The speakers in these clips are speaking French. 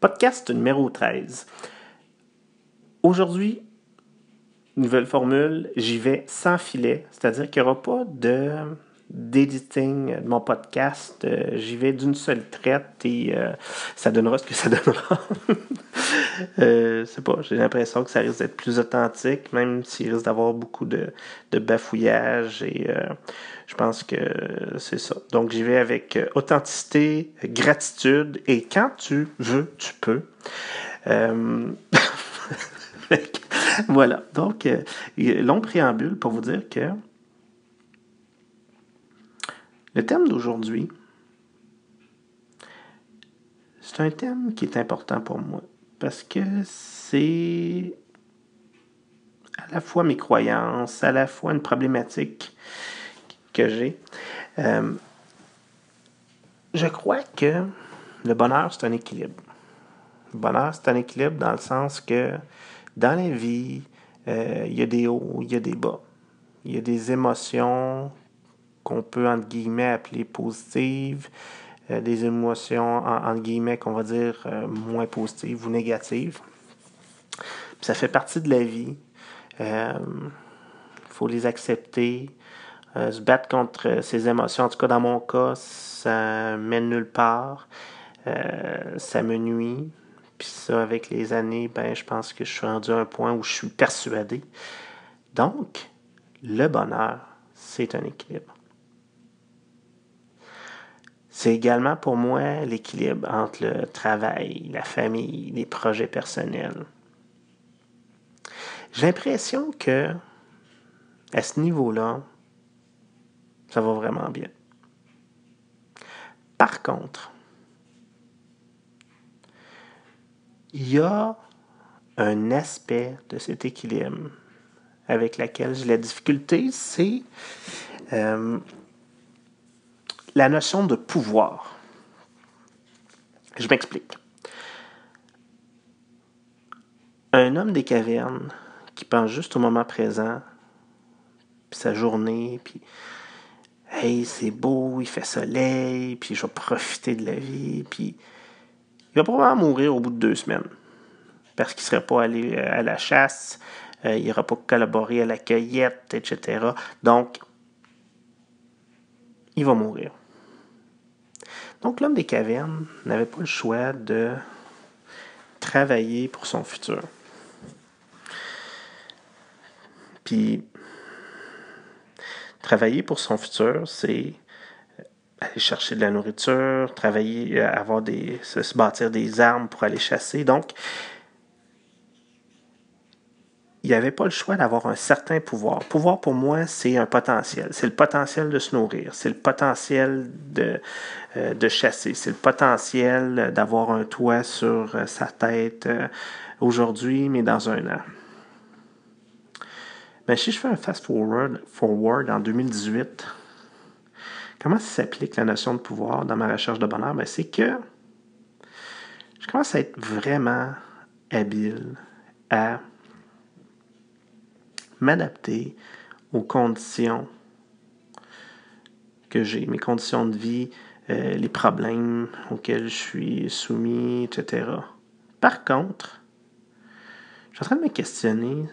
Podcast numéro 13. Aujourd'hui, nouvelle formule, j'y vais sans filet, c'est-à-dire qu'il n'y aura pas de d'editing de mon podcast. Euh, j'y vais d'une seule traite et euh, ça donnera ce que ça donnera. euh, c'est pas, j'ai l'impression que ça risque d'être plus authentique, même s'il risque d'avoir beaucoup de, de bafouillage et euh, je pense que c'est ça. Donc j'y vais avec authenticité, gratitude et quand tu veux, tu peux. voilà. Donc, long préambule pour vous dire que le thème d'aujourd'hui, c'est un thème qui est important pour moi parce que c'est à la fois mes croyances, à la fois une problématique que j'ai. Euh, je crois que le bonheur, c'est un équilibre. Le bonheur, c'est un équilibre dans le sens que dans la vie, euh, il y a des hauts, il y a des bas. Il y a des émotions qu'on peut, entre guillemets, appeler positives, euh, des émotions, entre guillemets, qu'on va dire euh, moins positives ou négatives. ça fait partie de la vie. Il euh, faut les accepter. se battre contre ces émotions, en tout cas dans mon cas, ça mène nulle part. ça me nuit. Puis ça, avec les années, ben, je pense que je suis rendu à un point où je suis persuadé. Donc, le bonheur, c'est un équilibre. C'est également pour moi l'équilibre entre le travail, la famille, les projets personnels. J'ai l'impression que à ce niveau-là, ça va vraiment bien. Par contre, il y a un aspect de cet équilibre avec lequel j'ai la difficulté, c'est euh, la notion de pouvoir. Je m'explique. Un homme des cavernes qui pense juste au moment présent, puis sa journée, puis hey, c'est beau, il fait soleil, puis je vais profiter de la vie, puis il va probablement mourir au bout de deux semaines parce qu'il ne serait pas allé euh, à la chasse, euh, il n'aura pas collaboré à la cueillette, etc. Donc, il va mourir. Donc l'homme des cavernes n'avait pas le choix de travailler pour son futur. Puis, travailler pour son futur, c'est aller chercher de la nourriture, travailler, euh, avoir des, se bâtir des armes pour aller chasser. Donc, il n'y avait pas le choix d'avoir un certain pouvoir. Pouvoir, pour moi, c'est un potentiel. C'est le potentiel de se nourrir. C'est le potentiel de, euh, de chasser. C'est le potentiel d'avoir un toit sur euh, sa tête euh, aujourd'hui, mais dans un an. Mais si je fais un fast-forward forward en 2018, comment s'applique la notion de pouvoir dans ma recherche de bonheur? Ben, c'est que je commence à être vraiment habile à m'adapter aux conditions que j'ai, mes conditions de vie, euh, les problèmes auxquels je suis soumis, etc. Par contre, je suis en train de me questionner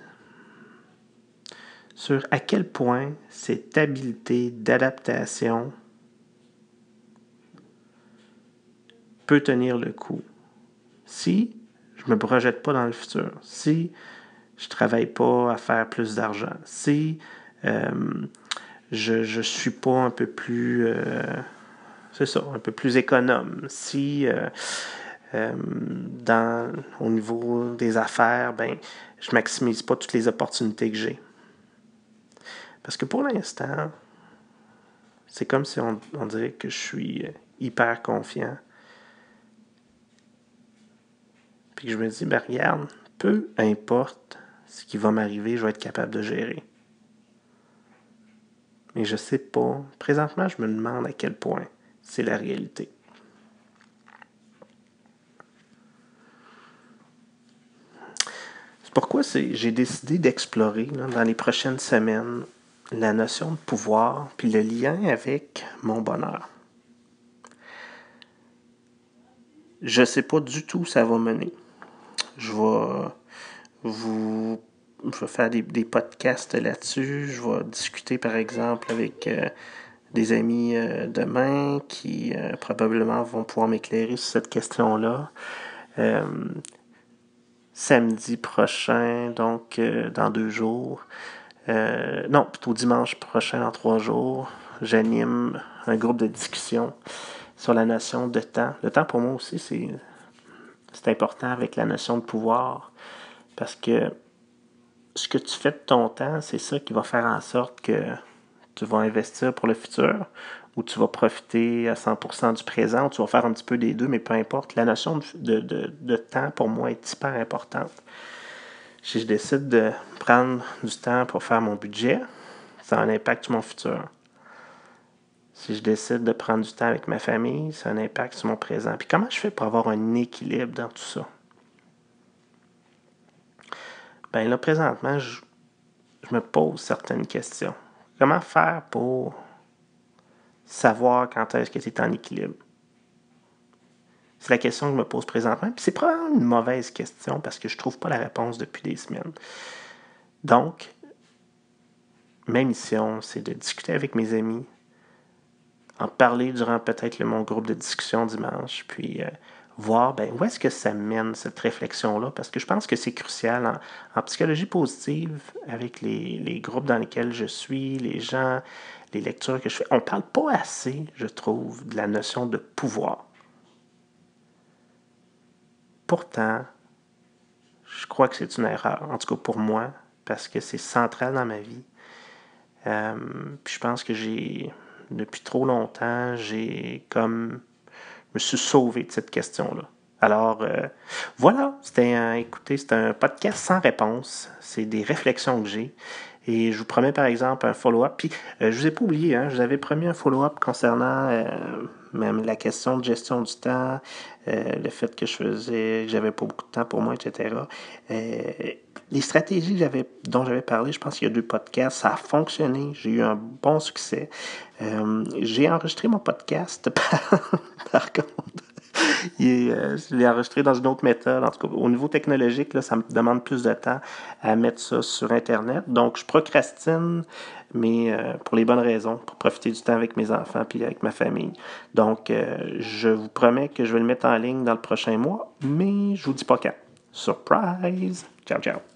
sur à quel point cette habileté d'adaptation peut tenir le coup. Si je ne me projette pas dans le futur, si je travaille pas à faire plus d'argent, si euh, je ne suis pas un peu plus, euh, c'est ça, un peu plus économe, si euh, dans, au niveau des affaires, ben, je maximise pas toutes les opportunités que j'ai. Parce que pour l'instant, c'est comme si on, on dirait que je suis hyper confiant. Puis que je me dis, ben regarde, peu importe ce qui va m'arriver, je vais être capable de gérer. Mais je ne sais pas. Présentement, je me demande à quel point c'est la réalité. C'est pourquoi j'ai décidé d'explorer dans les prochaines semaines la notion de pouvoir puis le lien avec mon bonheur. Je sais pas du tout où ça va mener. Je vais vous je vais faire des, podcasts là-dessus. Je vais discuter, par exemple, avec euh, des amis euh, demain qui euh, probablement vont pouvoir m'éclairer sur cette question-là. samedi prochain, donc dans deux jours. non, plutôt dimanche prochain, dans trois jours, j'anime un groupe de discussion sur la notion de temps. Le temps, pour moi aussi, c'est important avec la notion de pouvoir. Parce que ce que tu fais de ton temps, c'est ça qui va faire en sorte que tu vas investir pour le futur ou tu vas profiter à 100% du présent, ou tu vas faire un petit peu des deux, mais peu importe. La notion de, de, temps, pour moi, est hyper importante. Si je décide de prendre du temps pour faire mon budget, ça a un impact sur mon futur. Si je décide de prendre du temps avec ma famille, ça a un impact sur mon présent. Puis comment je fais pour avoir un équilibre dans tout ça? Ben là, présentement, je, me pose certaines questions. Comment faire pour savoir quand est-ce que tu es en équilibre? C'est la question que je me pose présentement. Puis c'est probablement une mauvaise question parce que je ne trouve pas la réponse depuis des semaines. Donc, ma mission, c'est de discuter avec mes amis, en parler durant peut-être mon groupe de discussion dimanche, puis euh, voir ben, où est-ce que ça mène cette réflexion-là, parce que je pense que c'est crucial en, psychologie positive, avec les, groupes dans lesquels je suis, les gens, les lectures que je fais, on ne parle pas assez, je trouve, de la notion de pouvoir. Pourtant, je crois que c'est une erreur, en tout cas pour moi, parce que c'est central dans ma vie. Euh, puis je pense que j'ai, depuis trop longtemps, j'ai comme me suis sauvé de cette question-là. Alors, euh, voilà, c'était un, écoutez, c'est un podcast sans réponse. C'est des réflexions que j'ai. Et je vous promets, par exemple, un follow-up. Puis, euh, je vous ai pas oublié, hein, je vous avais promis un follow-up concernant euh, même la question de gestion du temps, le fait que je faisais, que j'avais pas beaucoup de temps pour moi, etc. les stratégies j'avais, dont j'avais parlé, je pense qu'il y a deux podcasts, ça a fonctionné. J'ai eu un bon succès. j'ai enregistré mon podcast par contre. Euh, je l'ai enregistré dans une autre méthode. En tout cas, au niveau technologique, là, ça me demande plus de temps à mettre ça sur Internet. Donc, je procrastine, mais euh, pour les bonnes raisons, pour profiter du temps avec mes enfants puis avec ma famille. Donc, euh, je vous promets que je vais le mettre en ligne dans le prochain mois, mais je vous dis pas quand. Surprise! Ciao, ciao!